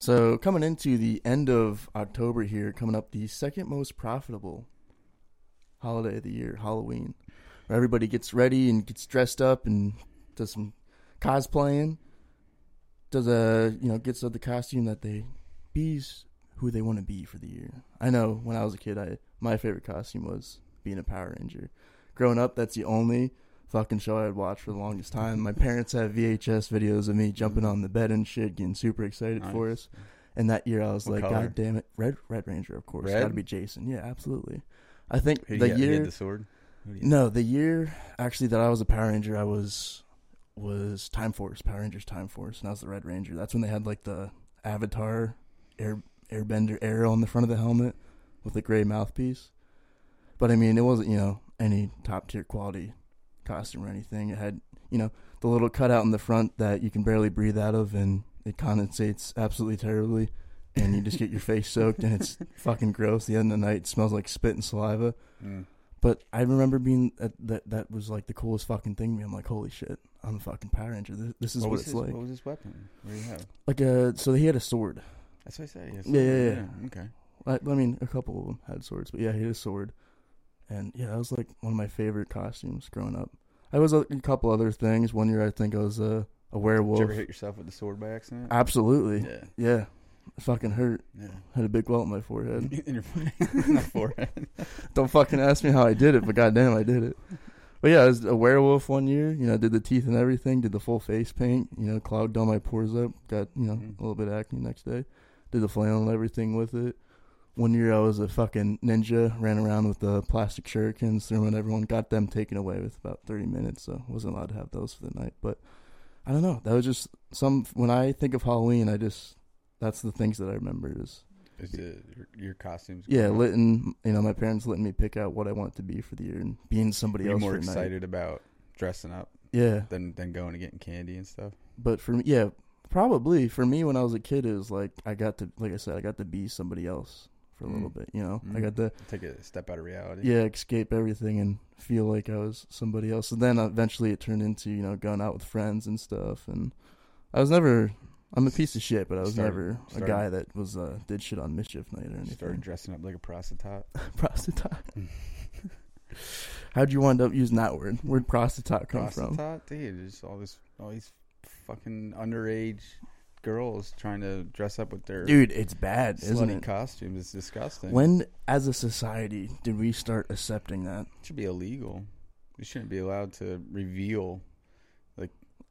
So coming into the end of October here, coming up the second most profitable holiday of the year, Halloween. Where everybody gets ready and gets dressed up and does some cosplaying. Does a you know, gets the costume that they bees who they want to be for the year. I know when I was a kid I my favorite costume was being a Power Ranger. Growing up, that's the only fucking show I'd watch for the longest time. My parents have VHS videos of me jumping on the bed and shit, getting super excited Nice. for us. And that year I was What like, color? God damn it, Red Red Ranger, of course. Red? Gotta be Jason. Yeah, absolutely. I think Who do the you got? You year had the sword. Who do you- No, the year actually that I was a Power Ranger I was was Time Force, Power Rangers Time Force, and I was the Red Ranger. That's when they had like the Avatar air airbender arrow on the front of the helmet with the gray mouthpiece. But I mean it wasn't, you know, any top tier quality costume or anything. It had, you know, the little cutout in the front that you can barely breathe out of and it condensates absolutely terribly and you just get your face soaked and it's fucking gross. The end of the night it smells like spit and saliva. Mm. But I remember being that that, that was like the coolest fucking thing to me. I'm like, holy shit, I'm a fucking Power Ranger. This, this is what, was it's his, like. What was his weapon? What do you have? Like a so he had a sword. That's what I say. Yes. Yeah, yeah, yeah. Okay. I, I mean, a couple of them had swords, but yeah, he had a sword. And yeah, that was like one of my favorite costumes growing up. I was a, a couple other things. One year, I think I was a, a Did werewolf. you ever hit yourself with the sword by accident? Absolutely, yeah. yeah. It fucking hurt. Yeah. Had a big welt on my forehead. In your forehead. Don't fucking ask me how I did it, but goddamn, I did it. But yeah, I was a werewolf one year. You know, I did the teeth and everything. Did the full face paint. You know, clogged all my pores up. Got you know Mhm. a little bit of acne next day. Did the flannel and everything with it. One year I was a fucking ninja. Ran around with the plastic shurikens, threw them at everyone. Got them taken away with about thirty minutes. So wasn't allowed to have those for the night. But I don't know. That was just some. When I think of Halloween, I just that's the things that I remember is Is it your, your costumes? yeah, letting you know my parents letting me pick out what I want to be for the year and being somebody you else more a night. excited about dressing up Yeah, than than going and getting candy and stuff? but for me, yeah, probably for me when I was a kid, it was like I got to, like I said, I got to be somebody else for a little Mm. bit. You know, I Mm. got to Take a step out of reality. yeah escape everything and feel like I was somebody else. And then eventually it turned into you know going out with friends and stuff. And I was never. I'm a piece of shit, but I was Started- never a guy that was uh, did shit on mischief night or anything. Started dressing up like a prostitute. prostitute. How'd you wind up using that word? Where'd prostitute come from? prostitute, dude. There's all this, all these fucking underage girls trying to dress up with their Dude, it's bad, isn't it? costumes. It's disgusting. When, as a society, did we start accepting that? it should be illegal. You shouldn't be allowed to reveal.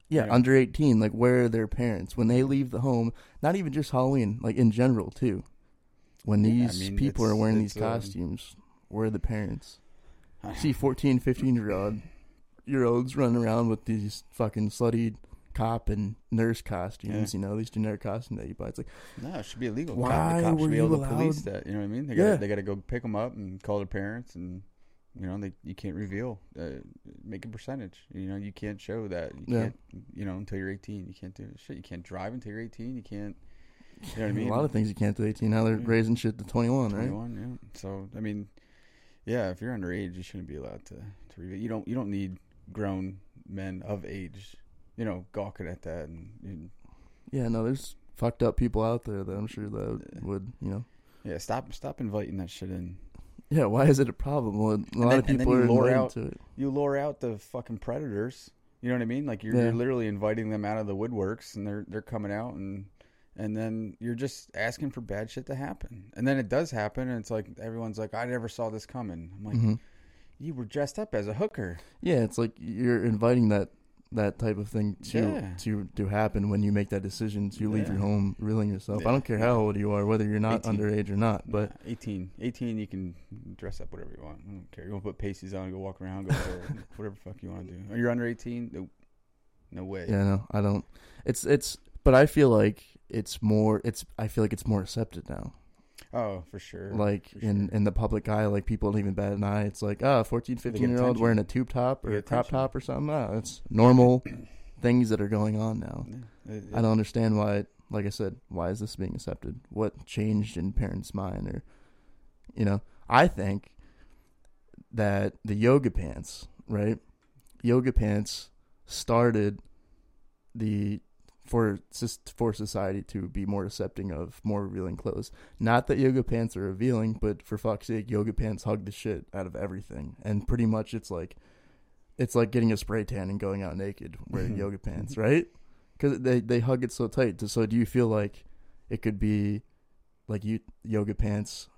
Yeah, Yeah. under 18, like, where are their parents? When they leave the home, not even just Halloween, like, in general, too. When Yeah, I these mean, people are wearing these um, costumes, where are the parents? See 14, 15 year old year olds running around with these fucking slutty cop and nurse costumes, you know, these generic costumes that you buy. It's like, No, it should be illegal. Why the cops were should be you able to police allowed- that. You know what I mean? They Yeah. got they got to go pick them up and call their parents, and you know they you can't reveal. Uh, make a percentage. You know you can't show that. You Yeah. can't. You know until you're 18, you can't do shit. You can't drive until you're 18. You can't. You know what I mean? A lot of things you can't do 18. Now they're Yeah. raising shit to 21, right? 21, yeah. So I mean, yeah, if you're underage, you shouldn't be allowed to to reveal. You don't you don't need grown men of age, you know, gawking at that and, and Yeah, no, there's fucked up people out there that I'm sure that Yeah. would, you know. yeah, stop stop inviting that shit in. Yeah, why is it a problem? Well, a lot then- of people are lure out- to it. You lure out the fucking predators. You know what I mean? Like you're, Yeah. you're literally inviting them out of the woodworks, and they're they're coming out, and and then you're just asking for bad shit to happen, and then it does happen, and it's like everyone's like, I never saw this coming. I'm like, Mhm. you were dressed up as a hooker. Yeah, it's like you're inviting that that type of thing to Yeah. to to happen when you make that decision to leave Yeah. your home revealing yourself. I don't care how old you are, whether you're not 18. underage or not, but 18, 18, you can dress up whatever you want. I don't care. You want to put pasties on, go walk around, go whatever, whatever fuck you want to do. Are you under 18? Nope. No way. yeah, no, I don't. It's it's but I feel like it's more it's I feel like it's more accepted now. Oh, for sure. like for in sure. in the public eye like people don't even bat an eye. It's like ah 14 get 15 year old wearing a tube top or a crop top or something? No, it's normal things that are going on now. Yeah, it- i don't understand why like i said why is this being accepted? What changed in parents mind or you know i think that the yoga pants right? Yoga pants started the for just for society to be more accepting of more revealing clothes. Not that yoga pants are revealing, but for fuck's sake, yoga pants hug the shit out of everything, and pretty much it's like it's like getting a spray tan and going out naked wearing Mhm. yoga pants, right? Because they they hug it so tight. So do you feel like it could be like you yoga pants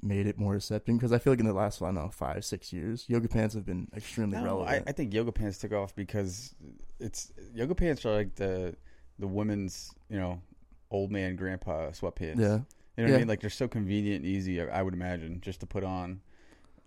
made it more accepting? Because I feel like in the last I don't know five six years, yoga pants have been extremely No, I, relevant. I think yoga pants took off because it's yoga pants are like the the women's you know old man grandpa sweatpants. yeah, You know what Yeah. I mean? Like they're so convenient and easy. I, I would imagine just to put on,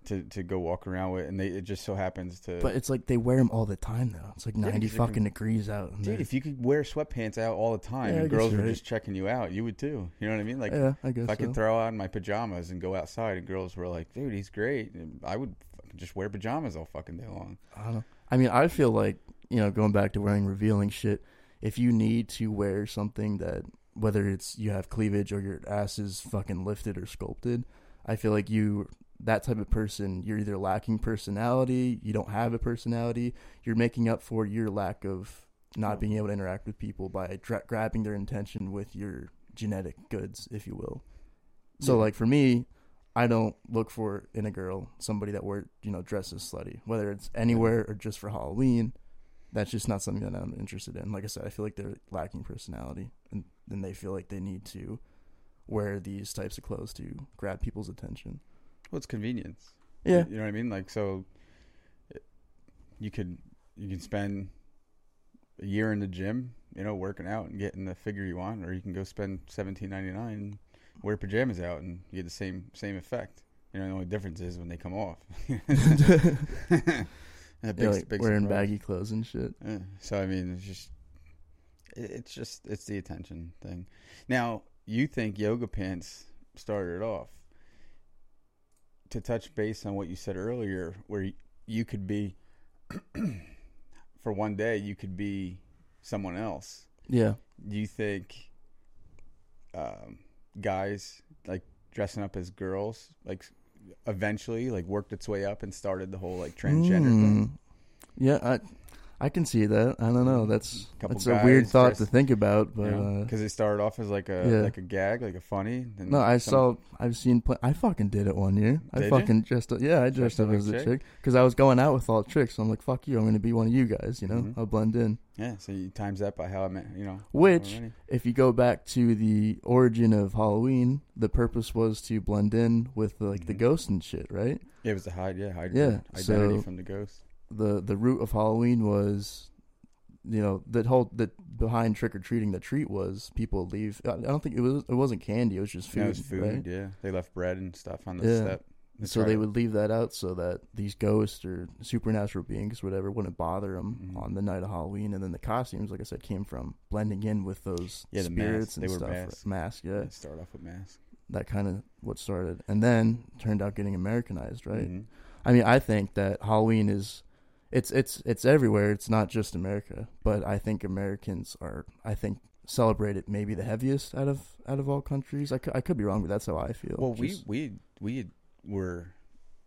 to to go walk around with, and they it just so happens to. but it's like they wear them all the time though. It's like Yeah, ninety fucking degrees out. dude, if you could wear sweatpants out all the time Yeah, and girls were right. just checking you out, you would too. You know what I mean? Like yeah, I guess if I so. could throw on my pajamas and go outside, and girls were like, "Dude, he's great," and I would fucking just wear pajamas all fucking day long. I don't know. I mean, I feel like you know, going back to wearing revealing shit. If you need to wear something that, whether it's you have cleavage or your ass is fucking lifted or sculpted, I feel like you that type of person. You're either lacking personality, you don't have a personality, you're making up for your lack of not being able to interact with people by dra- grabbing their attention with your genetic goods, if you will. So, Yeah. like for me, I don't look for in a girl somebody that wear you know dresses slutty, whether it's anywhere or just for Halloween. That's just not something that I'm interested in. Like I said, I feel like they're lacking personality, and then they feel like they need to wear these types of clothes to grab people's attention. Well, it's convenience. Yeah, You know what I mean? Like so you could you can spend a year in the gym, you know, working out and getting the figure you want, or you can go spend seventeen ninety nine and wear pajamas out and you get the same same effect. You know, the only difference is when they come off. That Yeah, big- like big wearing surprise. baggy clothes and shit. Yeah. So I mean, it's just it- it's just it's the attention thing. Now you think yoga pants started off? To touch base on what you said earlier, where you could be for one day, you could be someone else. Yeah, Do you think um, guys like dressing up as girls, like eventually, like worked its way up and started the whole like transgender thing? Mm. Yeah, I I can see that. I don't know. That's Couple that's a weird thought dressed- to think about, but uh, because it started off as like a yeah. like a gag, like a funny. then no, I some- saw. I've seen. Pl- I fucking did it one year. I Did you? fucking dressed up. Yeah, I dressed up up as like a a chick because I was going out with all chicks. So I'm like, fuck you. I'm gonna be one of you guys. You know, Mhm. I'll blend in. Yeah, so you times that by how I met, you know. Which- already. If you go back to the origin of Halloween, the purpose was to blend in with like the Mhm. ghost and shit, right? yeah, it was the hide, yeah, hide Yeah, identity so- from the ghost. The the root of Halloween was, you know, that whole that behind trick or treating. The treat was people leave. I don't think it was it wasn't candy. It was just food. Was food. right? Yeah, they left bread and stuff on the Yeah. step. So they would leave that out so that these ghosts or supernatural beings, whatever, wouldn't bother them Mhm. on the night of Halloween. And then the costumes, like I said, came from blending in with those Yeah, spirits masks. and They were stuff. masks. Mask, yeah, start off with mask, that kind of what started, and then turned out getting Americanized, right? Mhm. I mean, I think that Halloween is it's it's it's everywhere. It's not just America, but I think Americans are I think celebrate it maybe the heaviest out of out of all countries. I could, I could be wrong, but that's how I feel. Well, Just- we we we were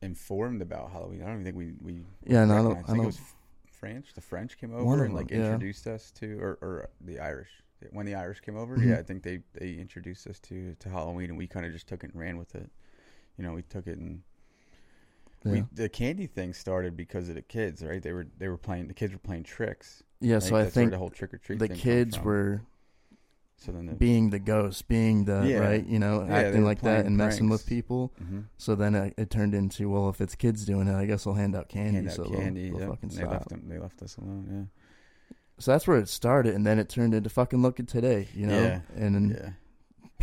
informed about Halloween. I don't even think we we yeah, no, I don't, recognized. I think it was French. The French came over and like them, yeah. introduced us to, or or the Irish. When the Irish came over, Mhm. yeah, I think they they introduced us to to Halloween, and we kind of just took it and ran with it. You know, we took it and yeah. we the candy thing started because of the kids, right? They were they were playing the kids were playing tricks. yeah. right? So I That's think the whole trick or treat the kids were so then the, being the ghost, being the Yeah. right, you know, Yeah, acting like that and messing with people. Mhm. So then it, it turned into well, if it's kids doing it, I guess I'll hand out candy. hand out so they'll- candy. they'll, yeah. fucking they stop. left them. They left us alone. Yeah. So that's where it started, and then it turned into fucking look at today, you know, Yeah. and. Yeah.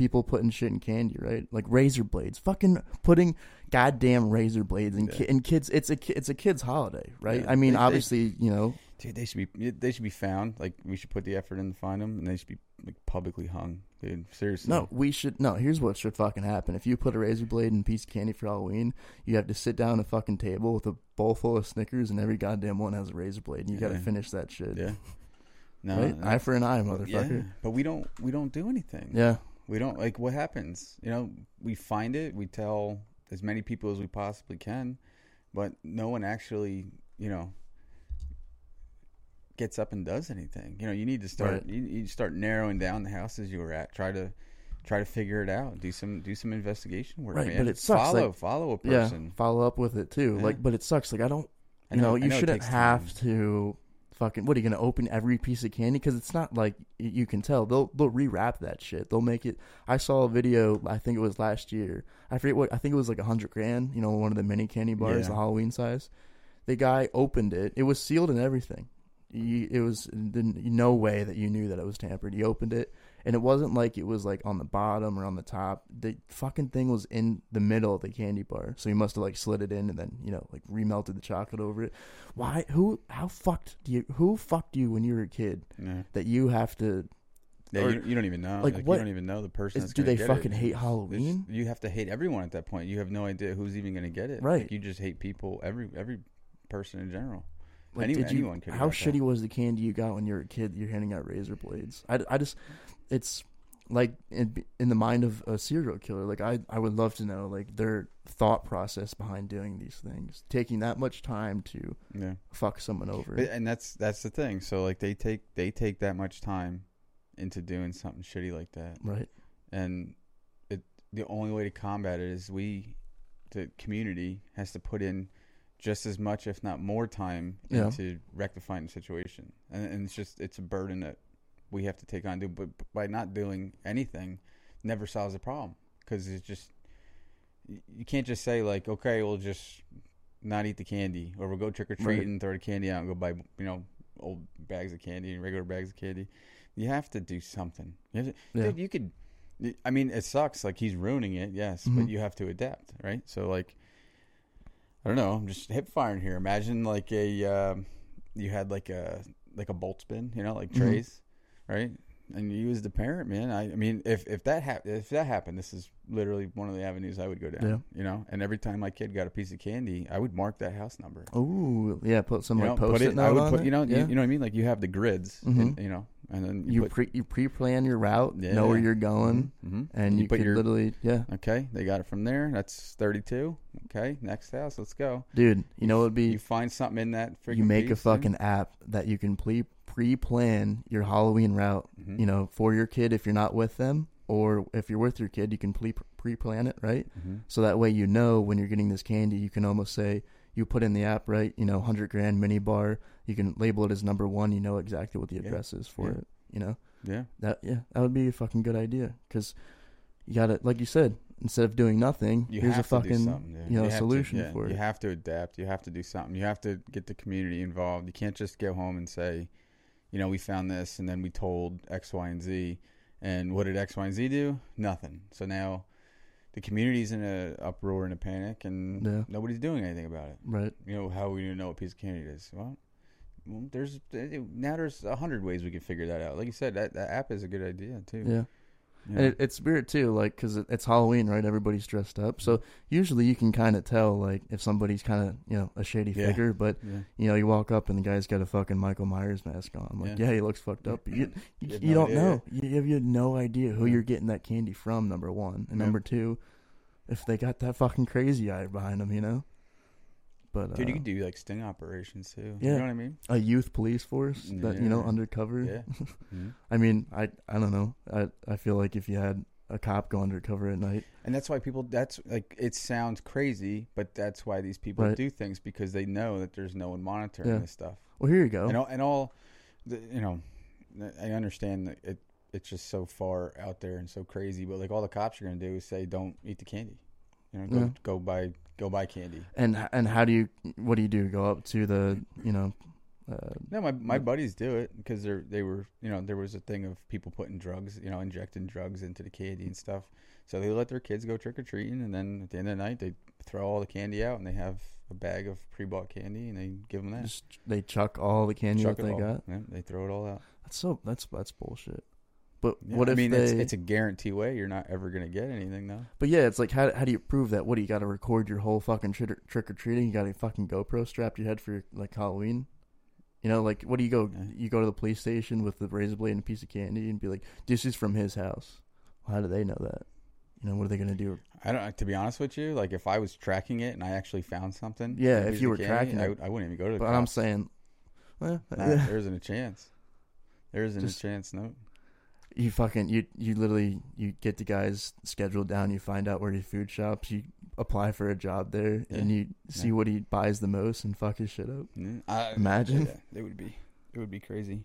People putting shit in candy, right? Like razor blades, fucking putting goddamn razor blades in, ki- in kids. It's a ki- it's a kids' holiday, right? Yeah. I mean, They- they- obviously, you know, Dude, they should be they should be found. Like we should put the effort in to find them, and they should be like publicly hung. Dude, seriously. no, we should no. Here's what should fucking happen: if you put a razor blade and a piece of candy for Halloween, you have to sit down at a fucking table with a bowl full of Snickers, and every goddamn one has a razor blade, and you got to Yeah. finish that shit. Yeah. No. right? no. Eye for an eye, Yeah, motherfucker. but we don't we don't do anything. Yeah, We don't like what happens. You know, we find it, we tell as many people as we possibly can, but no one actually, you know, gets up and does anything. You know, you need to start. Right. You, you start narrowing down the houses you were at. Try to try to figure it out. Do some do some investigation work. Right, man. but it sucks, Follow like- follow a Yeah, person. follow up with it too. Yeah. Like, but it sucks. Like, I don't. I You know, you it shouldn't have time. to fucking. What are you gonna open every piece of candy? Because it's not like you can tell. They'll they'll rewrap that shit. They'll make it. I saw a video. I think it was last year. I forget what. I think it was like a hundred grand. You know, one of the mini candy bars, Yeah. the Halloween size. The guy opened it. It was sealed and everything. You, it was the, no way that you knew that it was tampered. He opened it, and it wasn't like it was like on the bottom or on the top. The fucking thing was in the middle of the candy bar, so he must have like slid it in and then you know like remelted the chocolate over it. Why? Who? How fucked do you? Who fucked you when you were a kid Yeah. that you have to? Yeah, Or- you, you don't even know. like, Like, what- you don't even know the person. is- do they fucking it. hate It's- Halloween? You have to hate everyone at that point. You have no idea who's even going to get it. Right. Like, you just hate people. Every every person in general. Like, Any- did you? How got that. shitty was the candy you got when you were a kid? You're handing out razor blades. I, I just, it's like in, in the mind of a serial killer. Like I, I would love to know like their thought process behind doing these things, taking that much time to Yeah. fuck someone over. But- and that's that's the thing. So like they take they take that much time into doing something shitty like that, right. and it the only way to combat it is we, the community, has to put in just as much, if not more, time Yeah. into rectifying the situation, and, and it's just it's a burden that we have to take on. Do but by not doing anything, never solves the problem because it's just you- can't just say like okay we'll just not eat the candy or we'll go trick or treat Right. and throw the candy out and go buy you know old bags of candy and regular bags of candy. You have to do something. You to, Yeah. Dude, you could. I mean, it sucks. Like he's ruining it, yes, Mhm. but you have to adapt, right? So like, I don't know. I'm just hip firing here. Imagine like a um, you had like a like a bolt spin, you know, like Mhm. trays, right? And you as the parent, man. I, I mean, if if that hap- if that happened, this is literally one of the avenues I would go down. Yeah. You know, and every time my kid got a piece of candy, I would mark that house number. Oh, yeah. Put some you like know, post it I would put. it. You know, yeah. you, you know what I mean. Like you have the grids, Mhm. and, you know, and then you put, pre you pre plan your route, Yeah. know where you're going, Mhm. and you, put could your literally, yeah, Okay, they got it from there. That's 32. Okay, next house, let's go. dude. You know what'd be You find something in that freaking you make a fucking app that you can pre pre plan your Halloween route. Mhm. You know, for your kid if you're not with them, or if you're with your kid, you can pre pre plan it, right? Mhm. So that way you know when you're getting this candy, you can almost say you put in the app, right? You know, hundred grand mini bar. You can label it as number one. You know exactly what the Yeah. address is for Yeah. it. You know Yeah, that yeah, that would be a fucking good idea because you got to like you said, instead of doing nothing, you here's have a fucking to do something. dude. you know to- solution yeah, for You it. have to adapt. You have to do something. You have to get the community involved. You can't just go home and say, you know, we found this and then we told X, Y, and Z. And what did X, Y, and Z do? Nothing. So now the community's in a uproar and a panic, and Yeah. nobody's doing anything about it. right. you know how are we gonna know what piece of candy it is? Well, well there's now there's a hundred ways we can figure that out. Like you said, that, that app is a good idea too. Yeah. Know? And it, it's weird too, like because it, it's Halloween, right? Everybody's dressed up, so usually you can kind of tell, like, if somebody's kind of you know a shady Yeah. figure. But yeah. you know, you walk up and the guy's got a fucking Michael Myers mask on. I'm like, Yeah. yeah, he looks fucked up. You you, You no don't idea. know. You, you have you have no idea who Yeah. you're getting that candy from. Number one, and Yeah. number two, if they got that fucking crazy eye behind them, you know. But Dude, uh, you could do like sting operations too. Yeah. You know what I mean? a youth police force that you know undercover. Yeah. Mhm. I mean, I I don't know. I I feel like if you had a cop go undercover at night, And that's why people. That's like it sounds crazy, but that's why these people Right. do things because they know that there's no one monitoring Yeah. this stuff. well, here you go. And all, and all, the, you know, I understand that it. It's just so far out there and so crazy, but like all the cops are gonna do is say, "Don't eat the candy." You know, go Yeah. go buy go buy candy. And and how do you what do you do? Go up to the you know, uh, No, my my buddies do it because they're they were you know there was a thing of people putting drugs you know injecting drugs into the candy and stuff. So they let their kids go trick or treating, and then at the end of the night they throw all the candy out and they have a bag of pre bought candy and they give them that. just they chuck all the candy Chuck that they all. got. Yeah, they throw it all out. That's so that's that's bullshit. But Yeah, what I if mean they? it's it's a guarantee way you're not ever gonna get anything though. but yeah, it's like how how do you prove that? What do you got to record your whole fucking trick or treating? You got a fucking GoPro strapped to your head for your, like Halloween. You know, like what do you go? Yeah. You go to the police station with the razor blade and a piece of candy and be like, "This is from his house." Well, how do they know that? You know, what are they gonna do? I don't. To be honest with you, like if I was tracking it and I actually found something, Yeah, if you were candy, tracking I, it. would- I wouldn't even go to the. But I'm saying, Eh, Nah, yeah. there isn't a chance. There isn't Just- a chance. No. You fucking you you literally you get the guys scheduled down. You find out where he food shops. You apply for a job there, Yeah. and you see Yeah. what he buys the most and fuck his shit up. Yeah, I- Imagine. yeah, it would be. It would be crazy.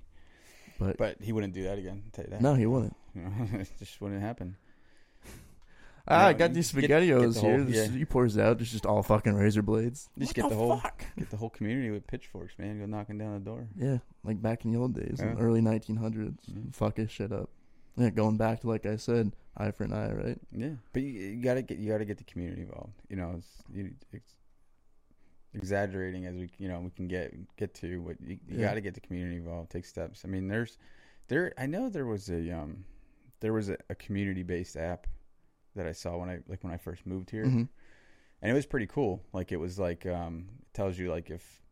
But, But he wouldn't do that again. Tell you that. no, he wouldn't. It just wouldn't happen. Ah, I got these get- get spaghettios the here. whole- This- yeah. He pours it out. It's just all fucking razor blades. Just get the whole- fuck? Get the whole community with pitchforks, man. Go knocking down the door. Yeah, like back in the old days, in Yeah. the early 1900s. Mhm. Fuck his shit up. Yeah, going back to like I said, eye for an eye, right? Yeah, but you, you gotta get you gotta get the community involved. You know, it's, you, it's exaggerating as we you know we can get get to, but you, you Yeah. gotta get the community involved. Take steps. I mean, there's there. I know there was a um there was a, a community based app that I saw when I like when I first moved here, Mhm. and it was pretty cool. Like it was like um it tells you like if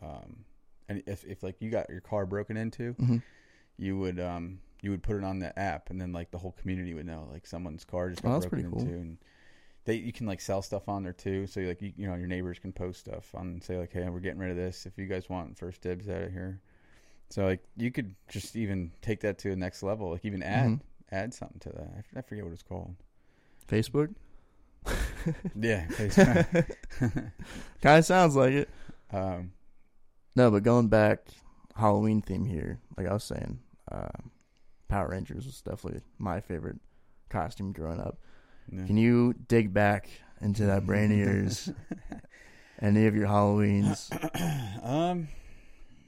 um and if if like you got your car broken into, Mhm. you would um you would put it on the app and then like the whole community would know like someone's car just Oh, got that's broken pretty cool. into and they you can like sell stuff on there too so like you, you know your neighbors can post stuff on and say like hey we're getting rid of this if you guys want first dibs out of here so like you could just even take that to the next level like even add Mhm. add something to that I forget what it's called Facebook. yeah Facebook. Kind of sounds like it. um No, but going back, Halloween theme here. Like I was saying, uh, Power Rangers was definitely my favorite costume growing up. yeah. Can you dig back into that brain of yours? Any of your Halloweens? um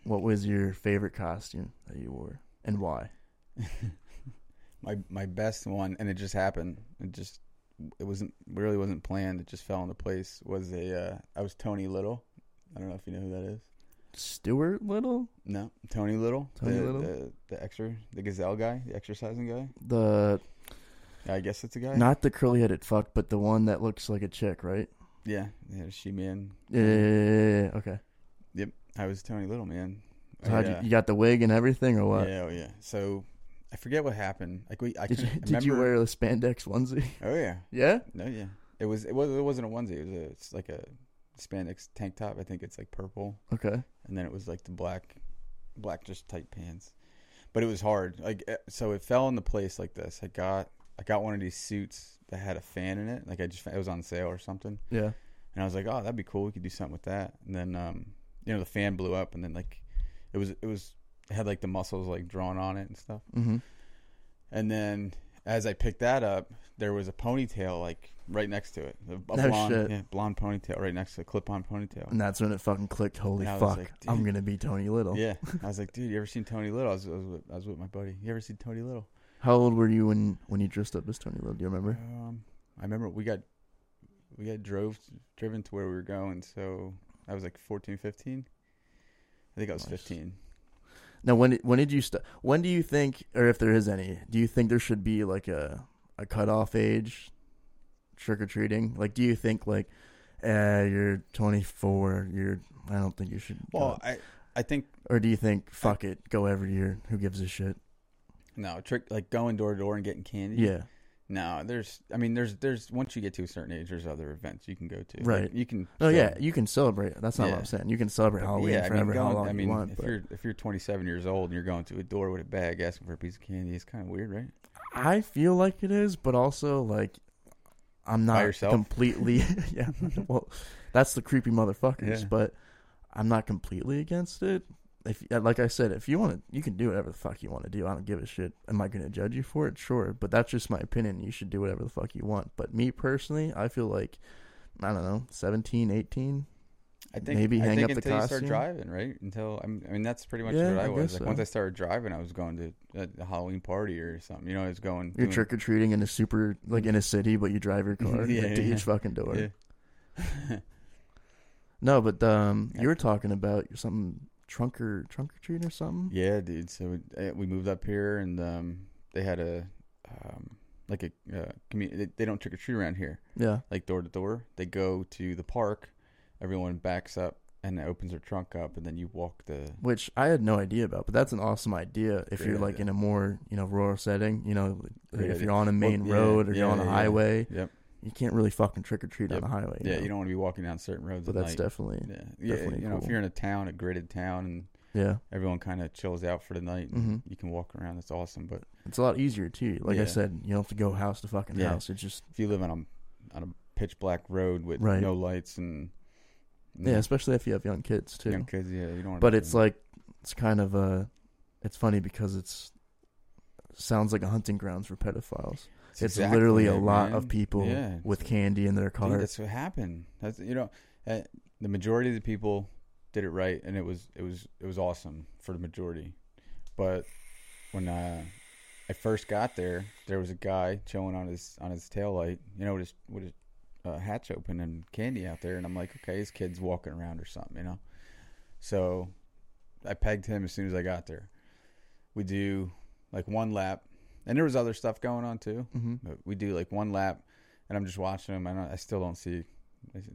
What was your favorite costume that you wore, and why? my my best one, and it just happened. It just it wasn't really wasn't planned. It just fell into place. Was a uh, I was Tony Little. I don't know if you know who that is. Stuart Little, No, Tony Little. Tony the, Little? the the extra the gazelle guy, the exercising guy. the I guess it's a guy. not the curly headed fuck, but the one that looks like a chick, right? yeah, yeah, she man. Yeah, yeah, yeah, yeah, okay. Yep, I was Tony Little, man. So I, you, uh, you got the wig and everything, or what? Yeah, oh yeah. So I forget what happened. Like we, I Did you couldn't did you remember- wear a spandex onesie? Oh yeah, yeah. no, yeah. It was it was it wasn't a onesie. It was a it's like a spandex tank top. I think it's like purple. Okay. And then it was like the black, black just tight pants. But it was hard. Like eh, so, it fell into place like this. I got I got one of these suits that had a fan in it. Like I just it was on sale or something, Yeah. and I was like, oh, that'd be cool. We could do something with that. And then um, you know, the fan blew up, and then like it was it was it had like the muscles like drawn on it and stuff. Mm-hmm. And then as I picked that up, there was a ponytail like right next to it. A, a No blonde, shit. Yeah, blonde ponytail right next to the clip-on ponytail. And that's when it fucking clicked. Holy And I was fuck! like, I'm gonna be Tony Little. Yeah, I was like, dude, you ever seen Tony Little? I was, I was, with, I was with my buddy. You ever seen Tony Little? How old were you when when you dressed up as Tony Little? Do you remember? Um, I remember we got we got drove driven to where we were going, so I was like 14, 15. I think I was Nice. 15. Now, when when did you st- When do you think, or if there is any, do you think there should be like a a cutoff age trick or treating? Like, do you think like, uh, you're 24, you're I don't think you should. go. Well, I I think or do you think fuck it, go every year? Who gives a shit? no trick like going door to door and getting candy. Yeah, No, there's. I mean, there's there's once you get to a certain age, there's other events you can go to. Right. You can. Oh yeah, you can celebrate. That's not what I'm saying. You can celebrate Halloween yeah, I mean, forever, how long I mean, you want. if but you're if you're 27 years old and you're going to a door with a bag asking for a piece of candy, it's kind of weird, right? I feel like it is, but also like I'm not completely. yeah, well, that's the creepy motherfuckers. Yeah. But I'm not completely against it. If uh, like I said, if you want to, you can do whatever the fuck you want to do. I don't give a shit. Am I going to judge you for it? Sure, but that's just my opinion. You should do whatever the fuck you want. But me personally, I feel like I don't know, 17, 18. I think Maybe I hang think up the until you start driving, right? Until I'm, I mean, that's pretty much Yeah, what I, I was. Like once. I started driving, I was going to a, Halloween party or something. You know, I was going. You're doing- trick or treating in a super like in a city, but you drive your car Yeah, like, to yeah. each fucking door. No, but um, you were talking about something trunk or trunk or treat or something. yeah, dude. So uh, we moved up here, and um, they had a um, like a uh, community. They, they don't trick or treat around here, Yeah. like door to door. They go to the park. Everyone backs up and opens their trunk up, and then you walk the. Which I had no idea about, but that's an awesome idea if you're like in a more you know rural setting. You know, if you're on a main yeah, road or you're on a highway, Yep. You can't really fucking trick or treat Yep. on the highway. Yeah, know? you don't want to be walking down certain roads But at that's night. definitely Yeah, yeah. definitely you know, if you're in a town, a gridded town, and Yeah, everyone kind of chills out for the night. And hmm You can walk around. That's awesome. But it's a lot easier too. Like I said, you don't have to go house to fucking Yeah. house. It's just if you live on a on a pitch black road with Right. no lights and yeah, especially if you have young kids too. young kids, yeah, you don't. but it's doing- like it's kind of uh it's funny because it's sounds like a hunting grounds for pedophiles. It's exactly literally a lot man. of people Yeah. with candy in their Dude, that's what happened. That's you know, uh, the majority of the people did it right, and it was it was it was awesome for the majority. But when uh, I first got there, there was a guy chilling on his on his tail light, you know, with his with his uh, hatch open and candy out there, and I'm like, okay, his kid's walking around or something, you know. So I pegged him as soon as I got there. We do like one lap, and there was other stuff going on too. hmm But we do like one lap, and I'm just watching him. I don't, I still don't see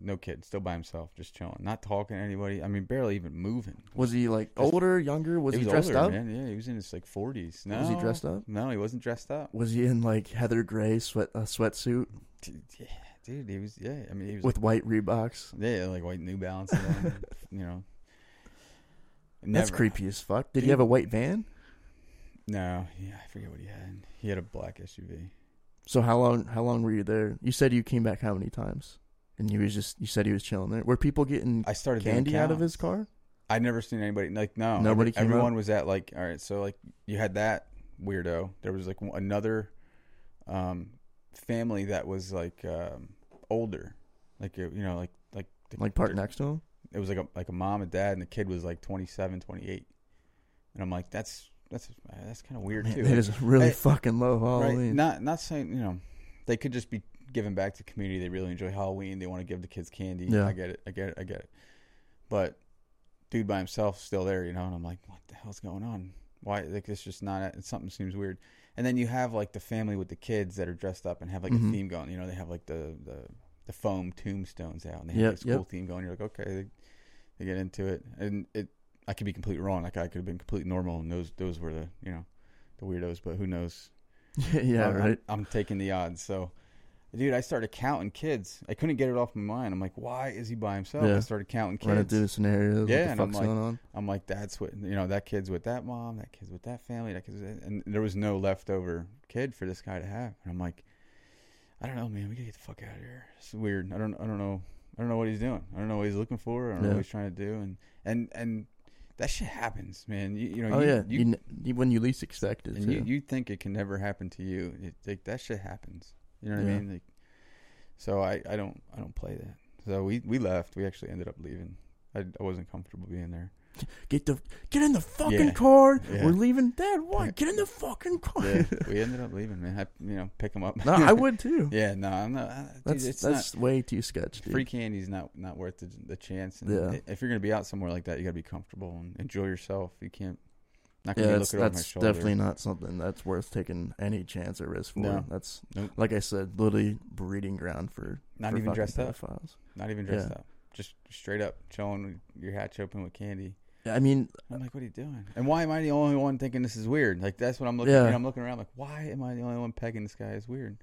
no kid, still by himself, just chilling, not talking to anybody. I mean, barely even moving. Was he like older, younger? Was he, dressed older, up? Man. Yeah, he was in his like 40s. No, Was he dressed up? No, he wasn't dressed up. Was he in like Heather Gray sweat a sweatsuit Dude, yeah, dude, he was. Yeah, I mean, he was with white Reeboks? yeah, like white New Balance. you know, That's creepy as fuck. Did he Dude. have a white van? No, yeah, I forget what he had. He had a black SUV. So how long? How long were you there? You said you came back how many times? And he was just. You said he was chilling there. Were people getting I started candy out of his car? I'd never seen anybody like no. Nobody every- everyone was at like all right. So like you had that weirdo. There was like another um, family that was like um, older, like uh, you know like like the, Like parked next to him? It was like a like a mom and dad, and the kid was like 27, 28. and I'm like that's that's that's kind of weird Man, too. it Like, is really Hey, fucking low right? Halloween. Not not saying you know they could just be giving back to the community. They really enjoy Halloween. They want to give the kids candy. Yeah. I get it. I get it. I get it. But dude by himself still there, you know, and I'm like, what the hell's going on? Why like it's just not something seems weird. And then you have like the family with the kids that are dressed up and have like Mhm. a theme going. You know, they have like the the, the foam tombstones out and they have Yep, this cool yep. theme going. You're like, okay, they, they get into it, and it. I could be completely wrong. Like I could have been completely normal, and those those were the you know the weirdos. But who knows? yeah, I'm, right. I'm, I'm taking the odds. So, dude, I started counting kids. I couldn't get it off my mind. I'm like, why is he by himself? Yeah. I started counting kids. Running through the scenarios. Yeah, and I'm like- going on? I'm like, that's what you know. That kid's with that mom. That kid's with that family. That kid's and there was no leftover kid for this guy to have. And I'm like, I don't know, man. We gotta get the fuck out of here. It's weird. I don't. I don't know. I don't know what he's doing. I don't know what he's looking for. I don't know what he's trying to do. And and and that shit happens, man. You, you know. Oh you, yeah, You, you, when you least expect it. and you, you think it can never happen to you. It, like that shit happens. You know what Yeah. I mean? Like, so I, I don't I don't play that. So we we left. We actually ended up leaving. I, I wasn't comfortable being there. Get the get in the fucking Yeah. car. Yeah. We're leaving. Dad, why? Get in the fucking car. Yeah, we ended up leaving, man. I you know pick them up. no, I would too. yeah, no, I'm not. uh, Dude, That's it's that's way too sketch, not dude. free candy's not not worth the, the chance. And Yeah. If you're gonna be out somewhere like that, you gotta be comfortable and enjoy yourself. You can't. Not gonna Yeah, be that's, looking over my that's shoulder. definitely not something that's worth taking any chance or risk for. No. That's Nope. like I said, literally breeding ground for Not for even fucking dressed up. pedophiles. Not even dressed Yeah. up. Just straight up chilling with your hatch open with candy. Yeah, I mean, I'm like, what are you doing? And why am I the only one thinking this is weird? Like that's what I'm looking. Yeah. at. I'm looking around like, why am I the only one pegging this guy as weird?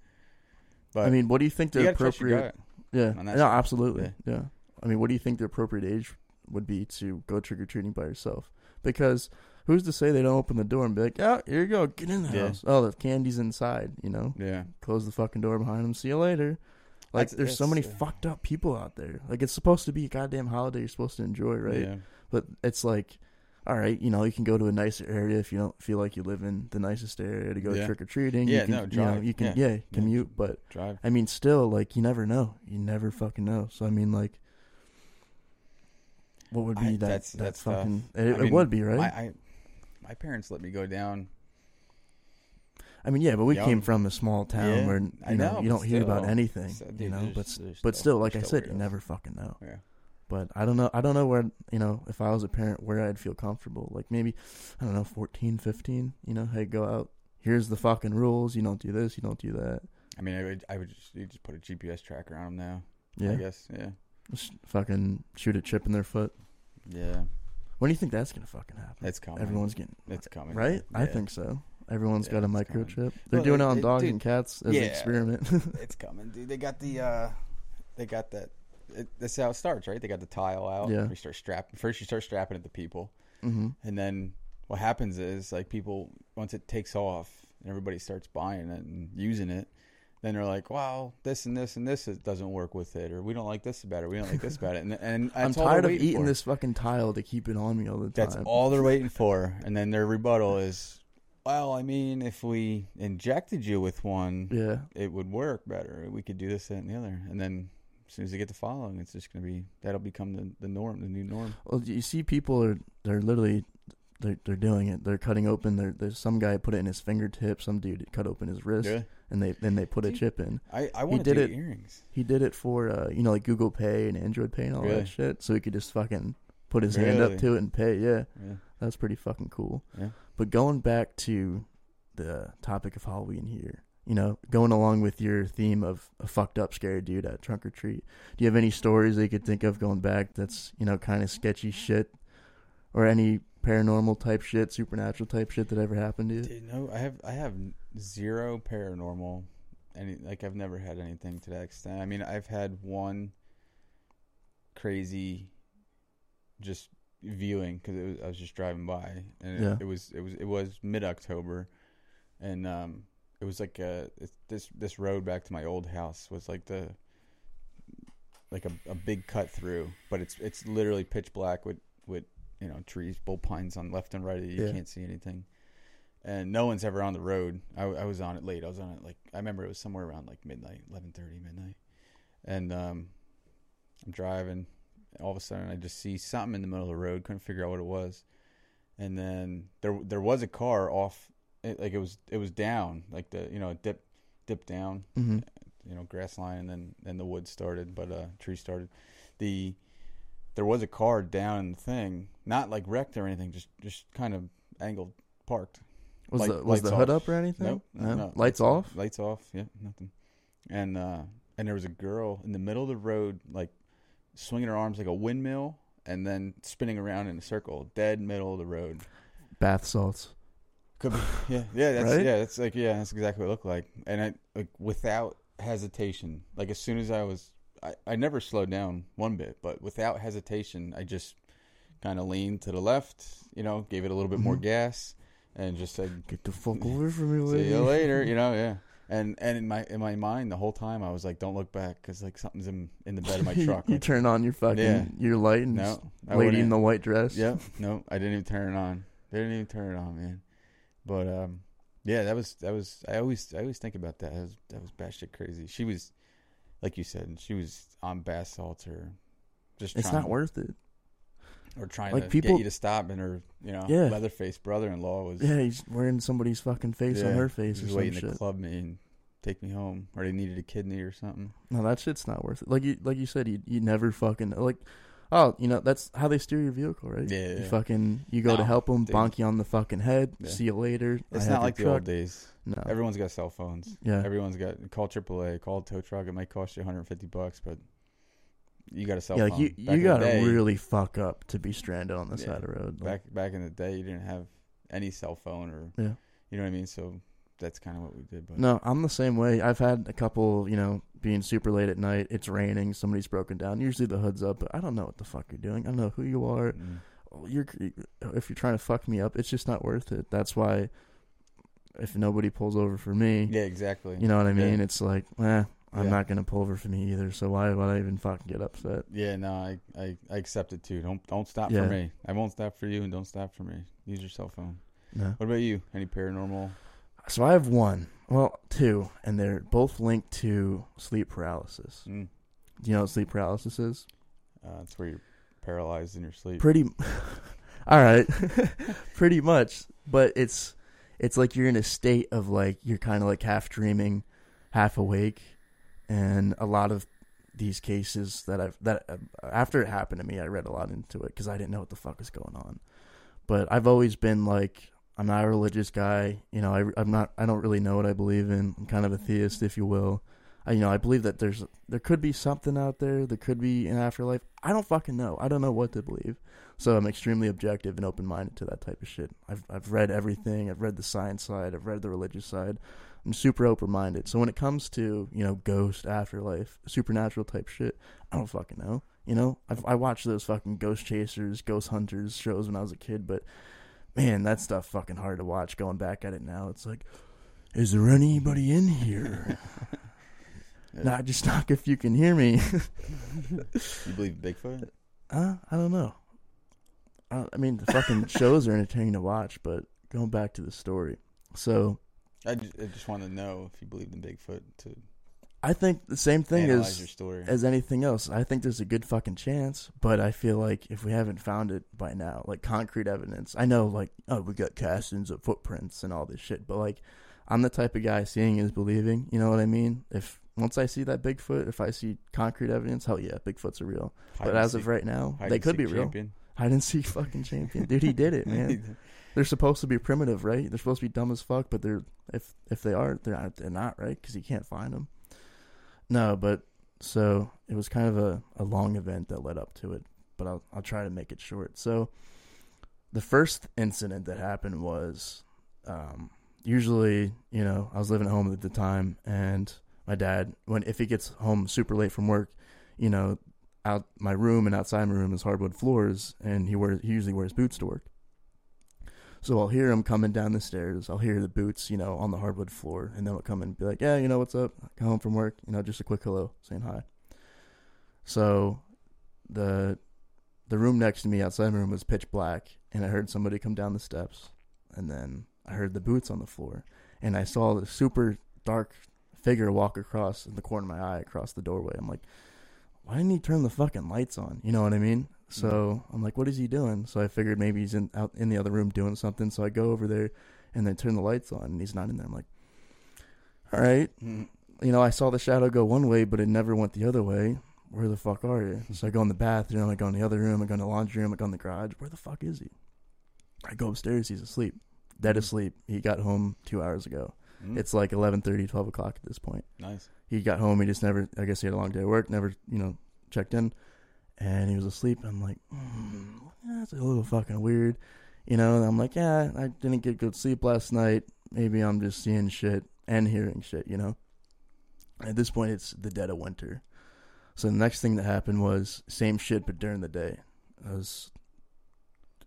But I mean, what do you think the your appropriate? Yeah, no, absolutely. Yeah. I mean, what do you think the appropriate age would be to go trick or treating by yourself? Because who's to say they don't open the door and be like, "Oh, here you go, get in the Yeah. house." Oh, the candy's inside. You know, Yeah, close the fucking door behind them. See you later. Like, That's- there's so many uh, fucked up people out there. Like, it's supposed to be a goddamn holiday you're supposed to enjoy, right? Yeah. But it's like, all right, you know, you can go to a nicer area if you don't feel like you live in the nicest area to go Yeah. trick or treating. Yeah, you can, no, you know, drive. you can, Yeah. yeah, commute. But Drive. I mean, still, like, you never know. You never fucking know. So I mean, like, what would be I- that? that's- that that's fucking. It, it mean, would be right. My, I, my parents let me go down. I mean, yeah, but we Young. came from a small town Yeah, where you I know, know, you don't hear about anything. So, you know, but but still, like I said, you never fucking know. Yeah. But I don't know. I don't know where you know if I was a parent where I'd feel comfortable. Like maybe I don't know, 14, 15, You know, hey, go out. Here's the fucking rules. You don't do this. You don't do that. I mean, I would, I would just, you just put a GPS tracker on them now. Yeah, I guess. Yeah. Just fucking shoot a chip in their foot. Yeah. When do you think that's gonna fucking happen? It's coming. Everyone's getting It's coming. right. I think so. Everyone's Yeah, got a it's coming. microchip. They're Well, doing it it- on dogs dude, and cats as yeah. an experiment. it's coming, dude. They got the, uh, they got that. It, that's how it starts, right? They got the tile out. Yeah. You start strapping. First, you start strapping it to people. Mm-hmm. and then what happens is like people once it takes off and everybody starts buying it and using it then they're like wow this and this and this is, doesn't work with it or we don't like this about it we don't like this about it and, and I'm that's all they're tired of eating for. this fucking tile to keep it on me all the time. that's all they're waiting for and then their rebuttal is well i mean if we injected you with one Yeah. it would work better we could do this that and the other and then as soon as they get the following it's just going to be that'll become the, the norm the new norm Well, you see, people are they're literally they're they're doing it. They're cutting open. There, there's some guy put it in his fingertip. Some dude cut open his wrist, yeah and they then they put a chip in. i i want to do it- earrings He did it for uh, you know like Google Pay and Android Pay and all Really? that shit, so he could just fucking put his hand up to it and pay. Yeah, yeah that's pretty fucking cool. Yeah. But going back to the topic of Halloween here, you know, going along with your theme of a fucked up scary dude at trunk or treat, do you have any stories that you could think of going back that's, you know, kind of sketchy shit or any paranormal type shit, supernatural type shit that ever happened to you? Dude, no, I have I have zero paranormal. Any like I've never had anything to that extent. I mean, I've had one crazy, just viewing because was, I was just driving by and Yeah. it, it was it was it was mid October, and um it was like a this this road back to my old house was like the like a, a big cut through, but it's it's literally pitch black with with you know trees, bull pines on left and right. You Yeah. can't see anything, and no one's ever on the road. I, I was on it late. I was on it like I remember it was somewhere around like midnight, eleven thirty, midnight, and um, I'm driving. All of a sudden, I just see something in the middle of the road. Couldn't figure out what it was, and then there there was a car off. It, like it was it was down, like the you know it dip dipped down Mm-hmm. you know grass line and then then the wood started but uh tree started the there was a car down in the thing not like wrecked or anything just just kind of angled parked Was Light- the was the hood off. up or anything? nope No? no, Lights off? lights off yeah nothing and uh and there was a girl in the middle of the road like swinging her arms like a windmill and then spinning around in a circle dead middle of the road Bath salts. Could be. Yeah, yeah, that's Right? yeah, that's like yeah, that's exactly what it looked like. And I like without hesitation, like as soon as I was, I, I never slowed down one bit, but without hesitation, I just kind of leaned to the left, you know, gave it a little bit more Mhm. gas, and just said, Get the fuck away from me, lady. "See you later," you know, yeah. And and in my in my mind the whole time I was like, "Don't look back," because like something's in in the bed of my truck. you turn on your fucking Yeah. your light and no, lady in the white dress. Yep. No, I didn't even turn it on. They didn't even turn it on, man. But um, yeah, that was that was. I always I always think about that. That was that was batshit crazy. She was, like you said, she was on bath salts or just. It's trying, not worth it. Or trying like to people- get you to stop, and her you know Yeah. leatherface brother-in-law was Yeah, he's wearing somebody's fucking face on her face or some shit. club me and take me home, or they needed a kidney or something. No, that shit's not worth it. Like you, like you said, you you never fucking like. Oh, you know that's how they steer your vehicle, right? Yeah, You yeah. fucking you go to help them, dude. bonk you on the fucking head. Yeah. See you later. It's have not like the truck. old days. No. Everyone's got cell phones. yeah. Everyone's got call AAA, call a tow truck. It might cost you 150 bucks, but you got a cell yeah, phone. like you, Back you gotta really fuck up to be stranded on the Yeah. side of the road. Like, back back in the day you didn't have any cell phone or Yeah. you know what I mean. So that's kind of what we did. But No, I'm the same way. I've had a couple, you know, being super late at night. It's raining. Somebody's broken down. Usually the hood's up, but I don't know what the fuck you're doing. I don't know who you are. Mm. You're if you're trying to fuck me up, it's just not worth it. That's why if nobody pulls over for me, yeah, exactly. you know what I Yeah. mean. It's like, eh, I'm Yeah. not gonna pull over for me either. So why would I even fucking get upset? Yeah, no, I, I I accept it too. Don't don't stop Yeah. for me. I won't stop for you, and don't stop for me. Use your cell phone. No. What about you? Any paranormal? So I have one, well, two, and they're both linked to sleep paralysis. Mm. Do you know what sleep paralysis is? Uh, it's where you're paralyzed in your sleep. Pretty. All right, pretty much. But it's it's like you're in a state of like you're kind of like half dreaming, half awake, and a lot of these cases that I've that uh, after it happened to me, I read a lot into it because I didn't know what the fuck was going on. But I've always been like I'm not a religious guy. You know, I, I'm not. I don't really know what I believe in. I'm kind of a theist, if you will. I, you know, I believe that there's there could be something out there. There could be an afterlife. I don't fucking know. I don't know what to believe. So I'm extremely objective and open minded to that type of shit. I've I've read everything. I've read the science side. I've read the religious side. I'm super open minded. So when it comes to you know ghost, afterlife, supernatural type shit, I don't fucking know. You know, I've, I watched those fucking ghost chasers, ghost hunters shows when I was a kid, but man, that stuff fucking hard to watch. Going back at it now, it's like, is there anybody in here? Nah, just knock if you can hear me. You believe in Bigfoot? Uh, I don't know. I, I mean, the fucking shows are entertaining to watch, but going back to the story. So I just, I just want to know if you believed in Bigfoot to I think the same thing analyze as story. as anything else. I think there's a good fucking chance, but I feel like if we haven't found it by now, like concrete evidence, I know like oh we got castings of footprints and all this shit, but like I'm the type of guy seeing is believing. You know what I mean? If once I see that Bigfoot, if I see concrete evidence, hell yeah, Bigfoot's a real. Hide but as of right now, they could be real. champion. Hide and seek fucking champion, dude. He did it, man. They're supposed to be primitive, right? They're supposed to be dumb as fuck, but they're if if they are, they're not, they're not right because you can't find them. No, but so it was kind of a, a long event that led up to it, but I'll I'll try to make it short. So the first incident that happened was um, usually you know I was living at home at the time, and my dad when if he gets home super late from work, you know out my room and outside my room is hardwood floors, and he wears he usually wears boots to work. So I'll hear him coming down the stairs. I'll hear the boots, you know, on the hardwood floor, and then I'll come and be like, "Yeah, you know what's up? I Come home from work, you know, just a quick hello, saying hi." So the the room next to me outside my room was pitch black, and I heard somebody come down the steps, and then I heard the boots on the floor, and I saw the super dark figure walk across in the corner of my eye across the doorway. I'm like, why didn't he turn the fucking lights on? You know what I mean? So I'm like, what is he doing? So I figured maybe he's in out in the other room doing something. So I go over there and then turn the lights on, and he's not in there. I'm like, all right, Mhm. you know, I saw the shadow go one way, but it never went the other way. Where the fuck are you? So I go in the bathroom, I go in the other room, I go in the laundry room, I go in the garage. Where the fuck is he? I go upstairs, he's asleep. Dead asleep. He got home two hours ago. Mm, It's like 11.30, 12 o'clock at this point. nice. He got home, he just never, I guess he had a long day at work, never, you know, checked in. And he was asleep. I'm like, mm, that's a little fucking weird. You know, and I'm like, yeah, I didn't get good sleep last night. Maybe I'm just seeing shit and hearing shit, you know? At this point, it's the dead of winter. So the next thing that happened was same shit, but during the day. I was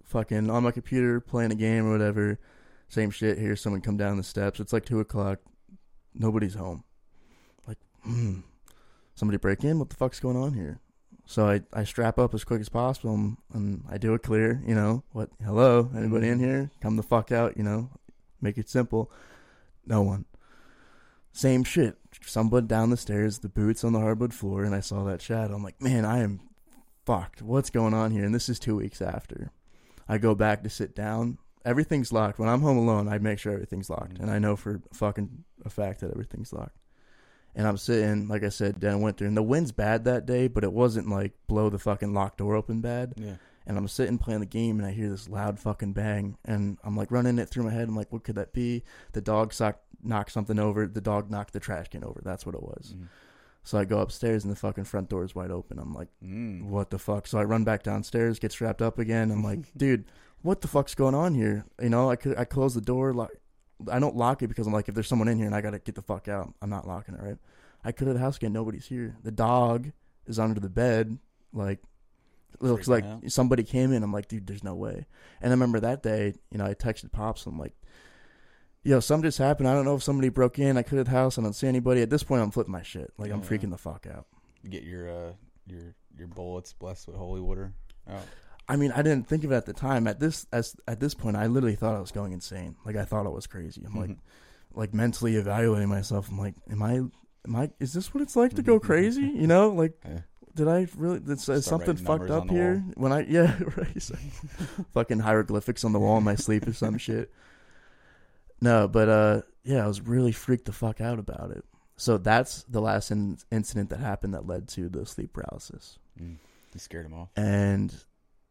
fucking on my computer playing a game or whatever. Same shit. Hear someone come down the steps. It's like two o'clock. Nobody's home. Like, hmm, somebody break in? What the fuck's going on here? So I, I strap up as quick as possible and, and I do it clear. You know what? Hello, anybody in mm-hmm. here? Come the fuck out. You know, make it simple. No one. Same shit. Someone down the stairs, the boots on the hardwood floor, and I saw that shadow. I'm like, man, I am fucked. What's going on here? And this is two weeks after. I go back to sit down. Everything's locked. When I'm home alone, I make sure everything's locked, mm. and I know for fucking a fact that everything's locked. And I'm sitting, like I said, down winter, and the wind's bad that day, but it wasn't like blow the fucking locked door open bad Yeah. and I'm sitting playing the game and I hear this loud fucking bang and I'm like running it through my head. I'm like, what could that be? The dog sock knocked something over. The dog knocked the trash can over. That's what it was. Mm. So I go upstairs and the fucking front door is wide open. I'm like, Mm. what the fuck? So I run back downstairs, get strapped up again. I'm like, dude, what the fuck's going on here? You know, I could I close the door. Lock, I don't lock it because I'm like, if there's someone in here and I gotta get the fuck out, I'm not locking it, right? I could have the house again. Nobody's here. The dog is under the bed, like it looks Freaking like out. somebody came in. I'm like, dude, there's no way. And I remember that day, you know, I texted pops. I'm like, yo, something just happened. I don't know if somebody broke in. I cleared the house. I don't see anybody. At this point, I'm flipping my shit. Like I'm Yeah. freaking the fuck out. Get your uh your your bullets blessed with holy water. Oh. I mean, I didn't think of it at the time. At this as at this point, I literally thought I was going insane. Like I thought I was crazy. I'm like, like mentally evaluating myself. I'm like, am I? Am I? Is this what it's like to go crazy? You know, like, Yeah. did I really? Did, is something fucked up here? When I yeah right, fucking hieroglyphics on the wall in my sleep or some shit. No, but uh, yeah, I was really freaked the fuck out about it. So that's the last in- incident that happened that led to the sleep paralysis. Mm. You scared him off. And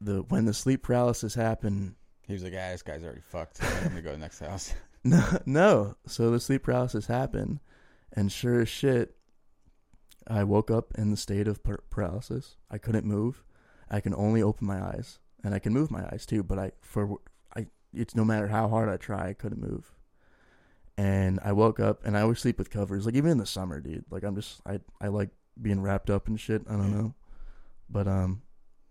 the when the sleep paralysis happened, He was like, "Ah, this guy's already fucked. I'm gonna go to the next house." No, no. So the sleep paralysis happened, and sure as shit, I woke up in the state of par- paralysis. I couldn't move. I can only open my eyes, and I can move my eyes too. But I, for I, it's no matter how hard I try, I couldn't move. and I woke up and I always sleep with covers, like even in the summer, dude. Like I'm just I I like being wrapped up and shit. I don't know, but um,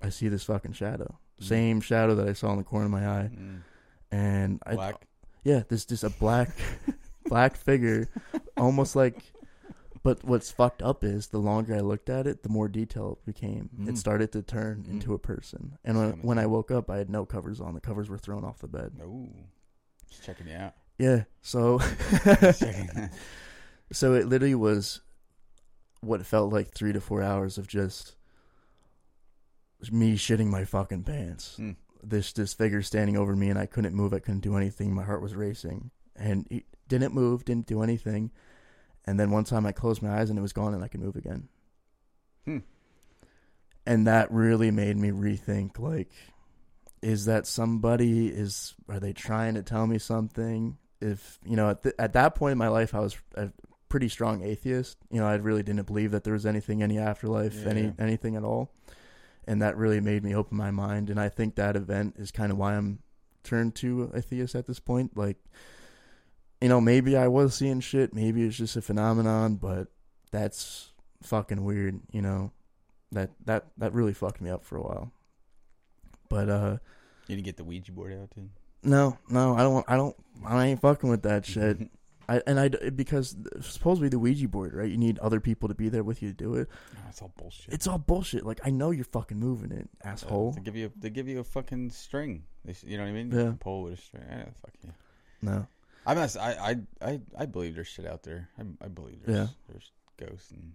I see this fucking shadow, Mm. same shadow that I saw in the corner of my eye, Mm. and I Black. yeah, this just a black black figure, almost like. But what's fucked up is the longer I looked at it, the more detail it became. Mm. It started to turn Mm. into a person. And when, when I woke up, I had no covers on. The covers were thrown off the bed. Ooh. Just checking you out. Yeah. So so it literally was what felt like 3 to 4 hours of just me shitting my fucking pants. Mm. This this figure standing over me and I couldn't move. I couldn't do anything. My heart was racing. And he didn't move, didn't do anything. And then one time I closed my eyes and it was gone and I could move again. Hmm. And that really made me rethink like is that somebody is are they trying to tell me something? If, you know, at th- at that point in my life I was a pretty strong atheist. You know, I really didn't believe that there was anything any afterlife, any Yeah. anything at all. And that really made me open my mind and I think that event is kind of why I'm turned to atheist at this point like you know, maybe I was seeing shit, maybe it's just a phenomenon, but that's fucking weird, you know. That that that really fucked me up for a while. But uh You didn't get the Ouija board out, dude. no, no, I don't I don't I ain't fucking with that shit. I and I because supposedly the Ouija board, right? You need other people to be there with you to do it. It's all bullshit. It's all bullshit. Like I know you're fucking moving it, Uh, asshole. They give you. They give you a fucking string. They, you know what I mean? Yeah. Pull with a string. Eh, fuck you. No. I must. I. I. I. I believe there's shit out there. I. I believe there's. Yeah. There's ghosts and.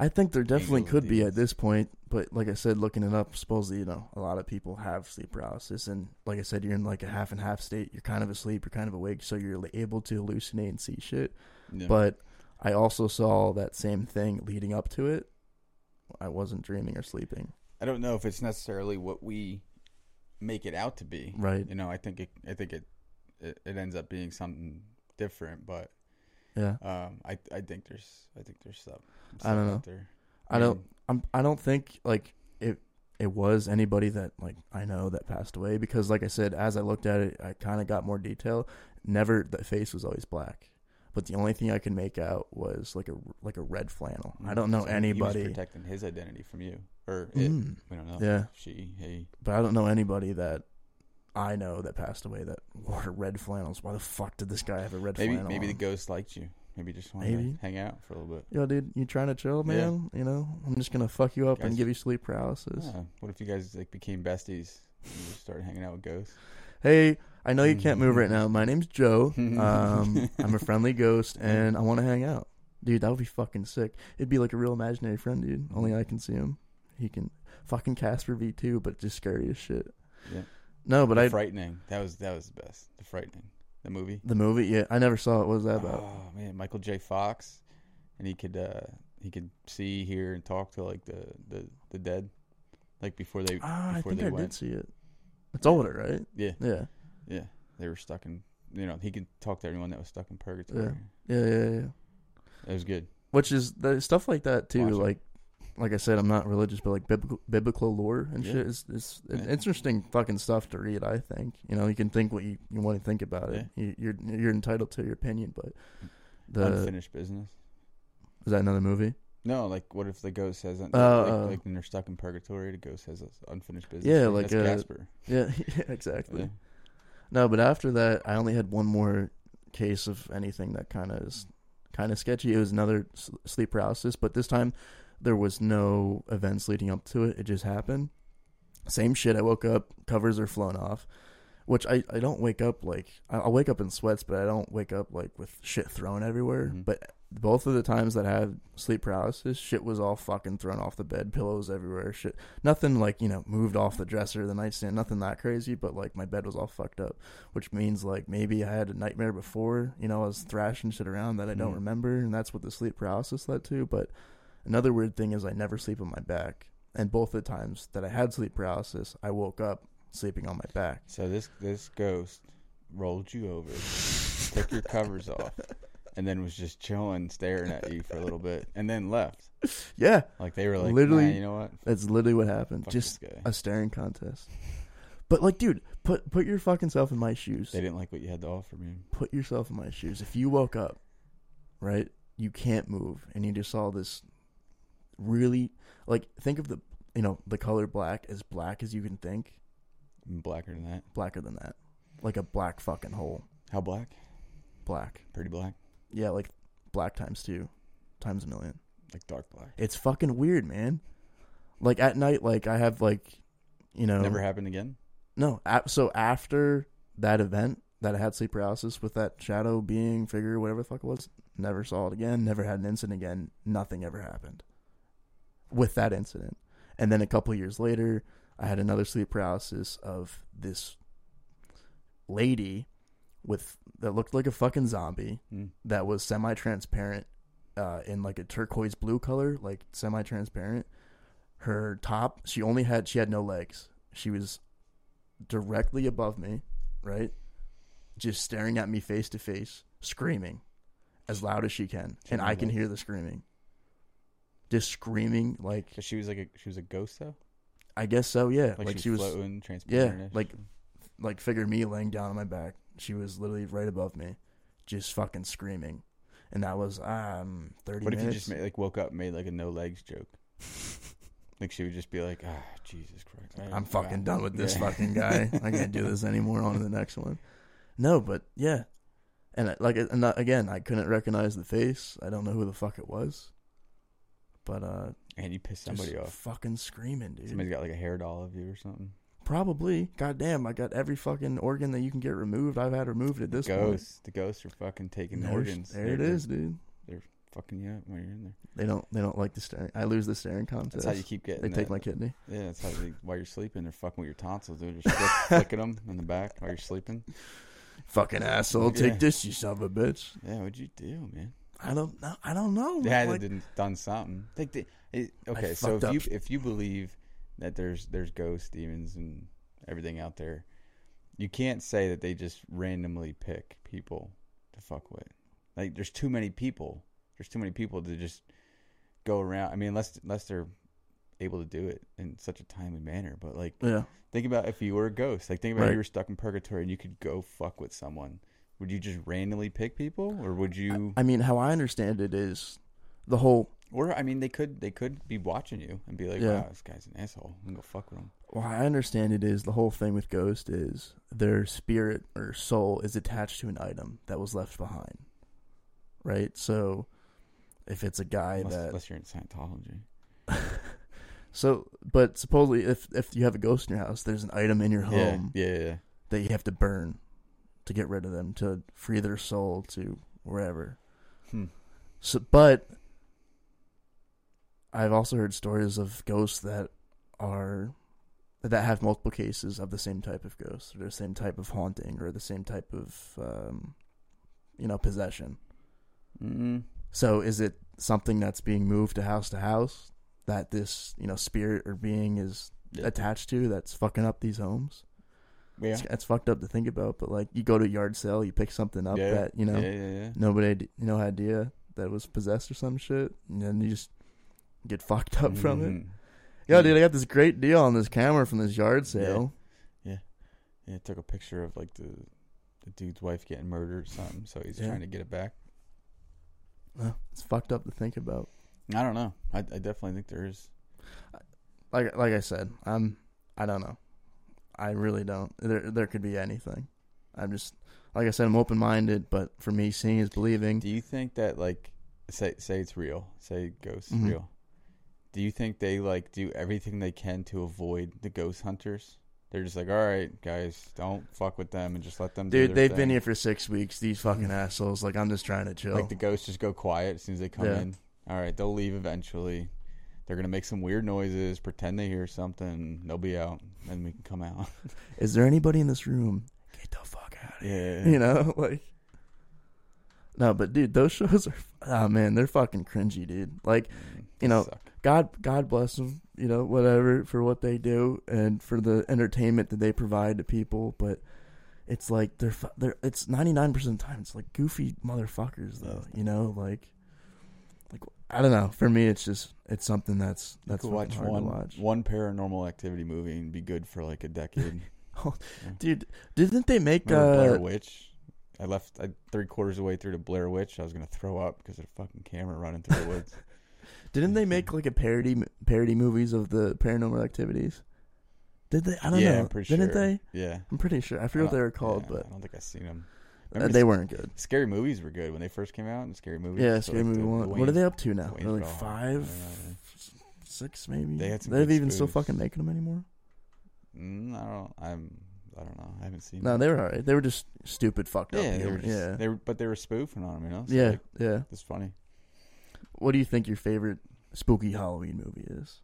I think there definitely could be at this point, but like I said, looking it up, supposedly you know a lot of people have sleep paralysis, and like I said, you're in like a half and half state. You're kind of asleep, you're kind of awake, so you're able to hallucinate and see shit. Yeah. But I also saw that same thing leading up to it. I wasn't dreaming or sleeping. I don't know if it's necessarily what we make it out to be. Right. You know, I think it. I think it. It, it ends up being something different, but Yeah. um, I. I think there's. I think there's stuff. I don't know. Out there. I don't. I'm. I don't think like it. It was anybody that like I know that passed away because, like I said, as I looked at it, I kind of got more detail. Never the face was always black, but the only thing I could make out was like a like a red flannel. I don't know so anybody. protecting his identity from you, or it. Mm, We don't know. Yeah. She. He. but I don't know anybody that I know that passed away that wore red flannels. Why the fuck did this guy have a red Maybe. flannel? Maybe the ghost liked you. Maybe just wanted Maybe. to hang out for a little bit. Yo, dude, you trying to chill, Yeah. man? You know, I'm just gonna fuck you up and Guys- give you sleep paralysis. Yeah. What if you guys like became besties? And you started hanging out with ghosts. Hey, I know you can't move right now. My name's Joe. Um, I'm a friendly ghost, and I want to hang out, dude. That would be fucking sick. It'd be like a real imaginary friend, dude. Only I can see him. He can fucking Casper V two, but just scary as shit. Yeah. No, but The I frightening. That was that was the best. The frightening. The movie. the movie. Yeah, I never saw it. What was that about? Oh man, Michael J. Fox, and he could uh he could see, hear, and talk to like the the, the dead, like before they Ah, I before think they I went. did see it. It's older, right? Yeah, Yeah, yeah. They were stuck in. You know, he could talk to everyone that was stuck in purgatory. yeah, yeah, yeah. yeah. It was good. Which is the stuff like that too. Watch it. Like, I said, I'm not religious, but like biblical, biblical lore and Yeah. shit is is Yeah. interesting fucking stuff to read. I think you know you can think what you, you want to think about it. You, you're you're entitled to your opinion, but the Unfinished business. is that another movie? No, like what if the ghost has un- Oh, like, oh. like when they're stuck in purgatory, the ghost has unfinished business. Yeah, like, That's uh, Casper. Yeah, yeah exactly. Yeah. No, but after that, I only had one more case of anything that kind of is kind of sketchy. It was another sleep paralysis, but this time there was no events leading up to it. It just happened. Same shit. I woke up, covers are flown off, which I, I don't wake up like I- I'll wake up in sweats, but I don't wake up like with shit thrown everywhere. Mhm. But both of the times that I had sleep paralysis, shit was all fucking thrown off the bed, pillows everywhere, shit. Nothing like you know moved off the dresser, the nightstand, nothing that crazy. But like my bed was all fucked up, which means like maybe I had a nightmare before. You know, I was thrashing shit around that I don't Mhm. remember, and that's what the sleep paralysis led to. But another weird thing is I never sleep on my back, and both the times that I had sleep paralysis, I woke up sleeping on my back. So this this ghost rolled you over, took your covers off, and then was just chilling, staring at you for a little bit, and then left. Yeah, Like they were like, Literally- "Nah, you know what? that's literally what happened. Fuck Just a staring contest. But like, dude, put put your fucking self in my shoes. They didn't like what you had to offer me. Put yourself in my shoes. If you woke up, right, you can't move, and you just saw this really like think of the you know the color black as black as you can think, mm, blacker than that. blacker than that, like a black fucking hole, How black? black. Pretty black. Yeah, like black times two, times a million. Like dark black. It's fucking weird, man. Like at night, like I have like, you know, Never happened again. no. So after that event that I had sleep paralysis with that shadow being figure, whatever the fuck it was, never saw it again. Never had an incident again. Nothing ever happened with that incident. And then a couple years later, I had another sleep paralysis of this lady with that looked like a fucking zombie Hmm. that was semi-transparent uh, in like a turquoise blue color, like semi-transparent. Her top, she only had she had no legs. She was directly above me, right? Just staring at me face to face, screaming as loud as she can, She and I can legs? hear the screaming. Just screaming like she was like a she was a ghost though. I guess so, yeah. Like, she, was floating, transparent. yeah, like like figure me laying down on my back. She was literally right above me, just fucking screaming, and that was um thirty What if you minutes. just made, like woke up and made like a no legs joke? like she would just be like, ah, Jesus Christ, I- I'm fucking ah." done with this Yeah. fucking guy. I can't do this anymore. On to the next one. No, but yeah, and I- like and uh, again, I couldn't recognize the face. I don't know who the fuck it was, but uh, and you pissed somebody off. fucking screaming, dude. Somebody's got like a hair doll of you or something. Probably. Goddamn, I got every fucking organ that you can get removed. I've had removed at this point. ghosts, the ghosts are fucking taking There's- organs. There They're- it they're is, dude. fucking you up when you're in there. They don't. They don't like the staring. I lose the staring contest. That's how you keep getting. They take that- my kidney. Yeah, that's how they, while you're sleeping, they're fucking with your tonsils. They're just flicking them in the back while you're sleeping. Fucking asshole. Yeah. Take this, you son of a bitch. Yeah, what'd you do, man? I don't know. I don't know. They had Like, done- something. Like they, it, okay, so if fucked you if you believe that there's there's ghosts, demons, and everything out there, you can't say that they just randomly pick people to fuck with. Like there's too many people. There's too many people to just go around. I mean, unless unless they're able to do it in such a timely manner. But like, yeah. think about if you were a ghost. Like, think about if you were stuck in purgatory and you could go fuck with someone. Would you just randomly pick people, or would you? I mean, how I understand it is the whole. Or I mean, they could they could be watching you and be like, Yeah. "Wow, this guy's an asshole. I'm gonna go fuck with him." Well, I understand it is the whole thing with ghost is their spirit or soul is attached to an item that was left behind, right? So, if it's a guy Unless, that unless you're in Scientology. so, but supposedly if if you have a ghost in your house, there's an item in your home Yeah, yeah, yeah. that you have to burn to get rid of them to free their soul to wherever. Hmm. So, but I've also heard stories of ghosts that are that have multiple cases of the same type of ghost, or the same type of haunting, or the same type of um, you know possession. mm So, is it something that's being moved to house to house that this you know spirit or being is Yeah. attached to that's fucking up these homes? Yeah. It's, it's fucked up to think about, but like you go to a yard sale, you pick something up yeah. that you know Yeah, yeah, yeah. nobody had no idea that was possessed or some shit, and then you just get fucked up from it. Mhm. Yo, dude, I got this great deal on this camera from this yard sale. Yeah, I took a picture of like the the dude's wife getting murdered or something, so he's Yeah. trying to get it back. Well, it's fucked up to think about. I don't know. I, I definitely think there is. Like like I said, I'm I don't know. I really don't. There there could be anything. I'm just like I said, I'm open minded, but for me, seeing is believing. Do you think that like say say it's real, say ghosts Mhm. real? Do you think they like do everything they can to avoid the ghost hunters? They're just like, all right, guys, don't fuck with them and just let them. do Dude, they've been here for six weeks. These fucking assholes. Like I'm just trying to chill. Like the ghosts just go quiet as soon as they come Yeah. in. All right, they'll leave eventually. They're gonna make some weird noises, pretend they hear something. They'll be out, and we can come out. Is there anybody in this room? Get the fuck out of here. yeah, You know, like no, but dude, those shows are oh man, they're fucking cringy, dude. Like Mm, you know, suck. God, God bless them, you know, whatever for what they do and for the entertainment that they provide to people. But it's like they're they're it's ninety nine percent of the time it's like goofy motherfuckers though, you know, like like I don't know. For me, it's just it's something that's You that's could fucking watch hard one to watch. one paranormal activity movie and be good for like a decade. Dude, didn't they make Remember Blair uh Witch? I left I, three quarters of the way through to Blair Witch. I was gonna throw up because of the fucking camera running through the woods. didn't they make like a parody parody movies of the paranormal activities? Did they? I don't yeah, know. I'm pretty didn't sure. they? Yeah, I'm pretty sure. I forget what they were called, yeah, but I don't think I've seen them. Uh, they weren't good. Scary movies were good when they first came out. And scary movies. Yeah, Scary Movie one. What are they up to now? They're like five, six, maybe. They had some They're good even still fucking making them anymore. Mm, I don't. I'm. I don't know. I haven't seen. No, them. they were alright. They were just stupid, fucked up. yeah, they were. Just, yeah, They were, but they were spoofing on them. You know. So, yeah, like, yeah. it's funny. What do you think your favorite spooky Halloween movie is?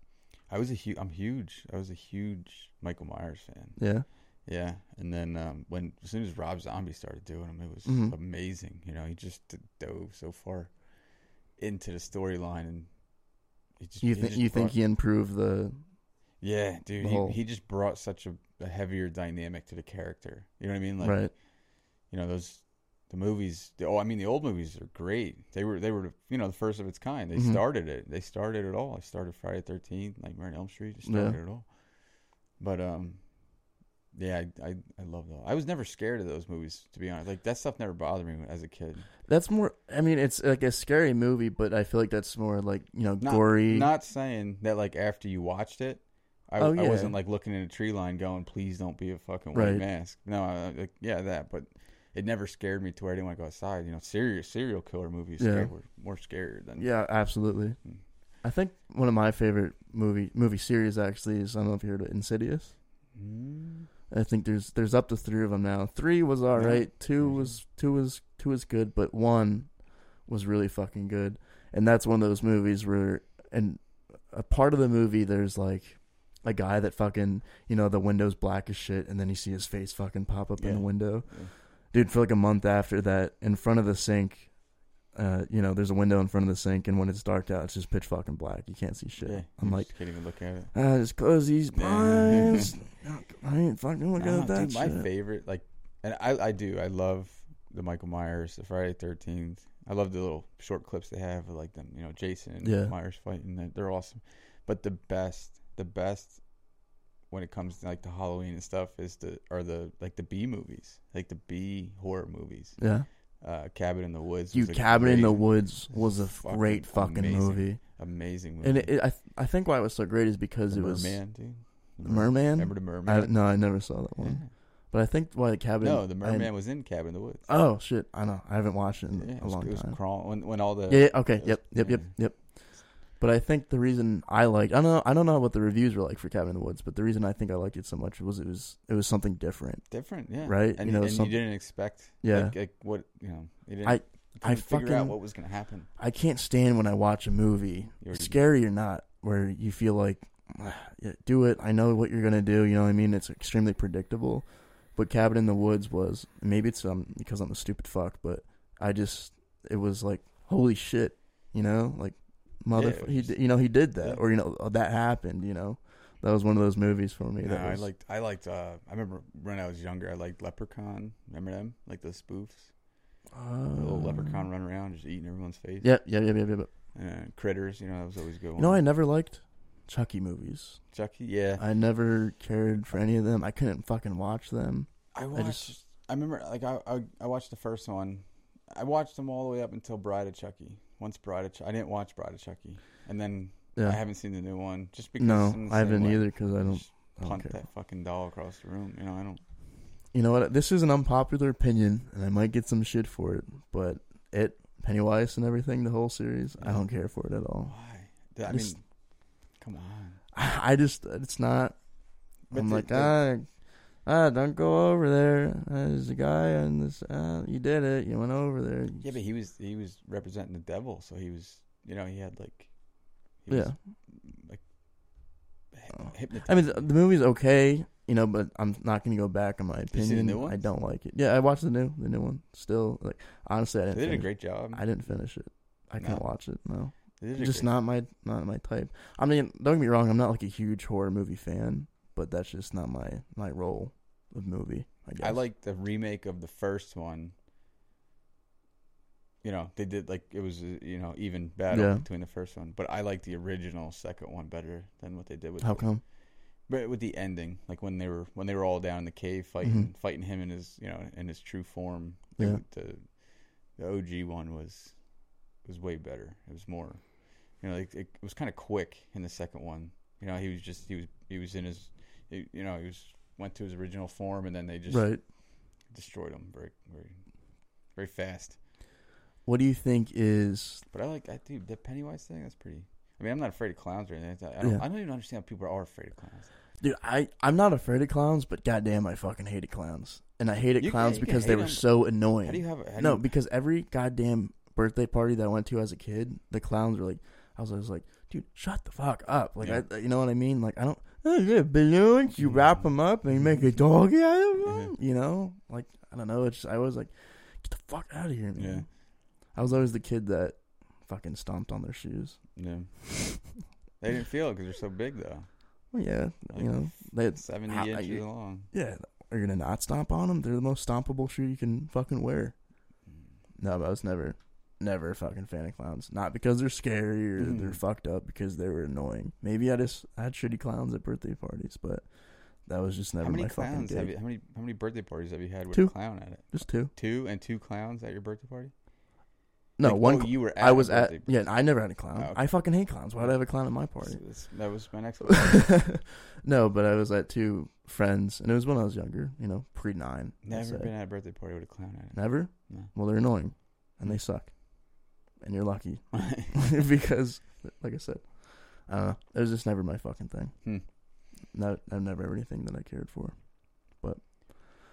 I was a huge. I'm huge. I was a huge Michael Myers fan. Yeah, Yeah, and then um, when as soon as Rob Zombie started doing them, it was Mhm. amazing. You know, he just dove so far into the storyline, and he just you he think just you think he improved the? yeah, dude, the he, whole- he just brought such a, a heavier dynamic to the character. You know what I mean? Like, right. you know those the movies. The, oh, I mean, the old movies are great. They were they were you know the first of its kind. They Mhm. started it. They started it all. I started Friday Thirteenth, Nightmare on Elm Street. They Yeah. started it all. But um, yeah, I I, I love those. I was never scared of those movies to be honest. Like that stuff never bothered me as a kid. That's more. I mean, it's like a scary movie, but I feel like that's more like you know Not, gory. Not saying that like after you watched it. I, Oh, I wasn't like looking in a tree line going, "Please don't be a fucking white Right. mask." No, I, like, yeah, that. But it never scared me to where I didn't want to go outside. You know, serial serial killer movies Yeah. were more scary than yeah, absolutely. Mm. I think one of my favorite movie movie series actually is I don't know if you heard of Insidious. Mm. I think there's there's up to three of them now. Three was all Yeah. right. Two was two was two was good, but one was really fucking good. And that's one of those movies where, and a part of the movie, there's like a guy that fucking you know the window's black as shit, and then you see his face fucking pop up in the window. Yeah. Dude, for like a month after that, in front of the sink, uh, you know, there's a window in front of the sink, and when it's dark out, it's just pitch fucking black. You can't see shit. Yeah, I'm like, can't even look at it. ah, just close these blinds. I ain't fucking looking Nah, at that dude, my shit. favorite, like, and I, I do, I love the Michael Myers, the Friday Thirteenth. I love the little short clips they have of like them, you know, Jason and Yeah. Myers fighting. They're, they're awesome. But the best, the best when it comes to like the Halloween and stuff is the are the like the B movies, like the B horror movies. Yeah. Uh, Cabin in the Woods. Dude, Cabin in the Woods was a Fucking great fucking amazing. movie, amazing movie. and it, it, I I think why it was so great is because the it was Merman, dude. The Merman. Remember the I, Merman? no, I never saw that one, Yeah. but I think why the cabin. No, the I- Merman was in Cabin in the Woods. oh shit, I know. I haven't watched it in Yeah, it a was, long it was time. crawling when, when all the Yeah, yeah, okay, was- yep, yep, yep, yep. But I think the reason I like I don't know I don't know what the reviews were like for Cabin in the Woods, but the reason I think I liked it so much was it was it was something different. different, yeah, Right? And, You know, and some- you didn't expect, Yeah. like, like what you know, you didn't, I- I figure out what was going to happen. I can't stand when I watch a movie, scary or not, where you feel like, "Ah, yeah, do it. I know what you're gonna do. You know what I mean? It's extremely predictable. But Cabin in the Woods was maybe it's um because I'm a stupid fuck, but I just it was like holy shit, you know, like mother, was he you know he did that, yeah. or you know oh, that happened, you know. That was one of those movies for me. No, that I liked, I liked. Uh, I remember when I was younger, I liked Leprechaun. Remember them, like the spoofs, the little uh, leprechaun running around just eating everyone's face. Yeah, yeah, yeah, yeah, yeah. yeah. Uh, critters, you know, that was always a good. One. know, I never liked Chucky movies. Chucky, yeah. I never cared for any of them. I couldn't fucking watch them. I I watched. I, just- remember, like, I, I I watched the first one. I watched them all the way up until Bride of Chucky. Once Bride of Ch- I didn't watch Bride of Chucky, and then Yeah. I haven't seen the new one just because. No, I haven't way. either because I don't. Just I don't punt care. that fucking doll across the room. You know, I don't. You know what? This is an unpopular opinion, and I might get some shit for it. But it, Pennywise, and everything, the whole series, I don't care for it at all. Why? I Just- mean, come on. I, I just, it's not. But I'm the- like, the- ah, ah, don't go over there. There's a guy on this. Uh, you did it. You went over there. Yeah, but he was he was representing the devil, so he was you know he had like he yeah. was, like Oh. hypnotized. I mean, the, the movie's okay, you know, but I'm not gonna go back on my you see the opinion. I don't like it. Yeah, I watched the new, the new one. Still, like, honestly, I didn't. They did a great job. I didn't finish it. I can't watch it. No. They did a just not my not my type. I mean, don't get me wrong, I'm not like a huge horror movie fan, but that's just not my my role of movie. I guess I like the remake of the first one. You know, they did like it was uh, you know even battle Yeah. between the first one, but I like the original second one better than what they did with. How the- come? But with the ending, like when they were when they were all down in the cave fighting fighting him in his you know in his true form. Mm-hmm. Yeah. The the OG one was was way better. It was more, you know, like it, it was kind of quick in the second one. You know, he was just he was he was in his, he, you know, he was went to his original form, and then they just Right. destroyed him very very very fast. What do you think is But I like I do the Pennywise thing. That's pretty. I mean, I'm not afraid of clowns or anything. I don't. Yeah. I don't even understand how people are afraid of clowns. Dude, I I'm not afraid of clowns, but goddamn, I fucking hated clowns, and I hated You clowns can because hate they were 'em. so annoying. How do you have? How no, you, because every goddamn birthday party that I went to as a kid, the clowns were like, I was always like, dude, shut the fuck up. Like, Yeah. I, you know what I mean? Like, I don't. Yeah, balloons. You mm-hmm. wrap them up and you make a dog out of them. Mm-hmm. You know, like I don't know. It's just, I was like, get the fuck out of here, man. Yeah. I was always the kid that fucking stomped on their shoes. yeah. they didn't feel it because they're so big though. Well, yeah, Like you know, they had, Seventy how- inches you- long. yeah. Are you gonna not stomp on them? They're the most stompable shoe you can fucking wear. Mm. No, but I was never, never a fucking fan of clowns. Not because they're scary or Mhm. they're fucked up, because they were annoying. Maybe I just I had shitty clowns at birthday parties, but that was just never How many my fucking clowns have you? How many? How many birthday parties have you had with Two. a clown at it? Just two. Two and two clowns at your birthday party. No, Like, one. oh, you were. At I was at. birthday Yeah, I never had a clown. Oh, okay. I fucking hate clowns. Why'd I have a clown at my party? So that was my next no, but I was at two friends, and it was when I was younger. You know, pre nine. Never been at a birthday party with a clown at it. Never. No. Well, they're annoying, and they suck, and you're lucky because, like I said, I. It was just never my fucking thing. Hmm. No, I've never ever anything that I cared for. But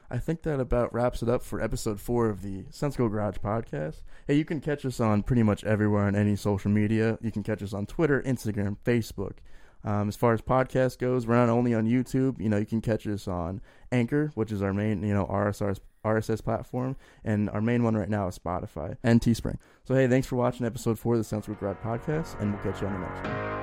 I think that about wraps it up for episode four of the Sensical Garage podcast. Hey, you can catch us on pretty much everywhere on any social media. You can catch us on Twitter, Instagram, Facebook. Um, as far as podcast goes, we're not only on YouTube. You know, you can catch us on Anchor, which is our main, you know, RSS RSS platform, and our main one right now is Spotify and Teespring. So hey, thanks for watching episode four of the Sensical Garage podcast, and we'll catch you on the next one.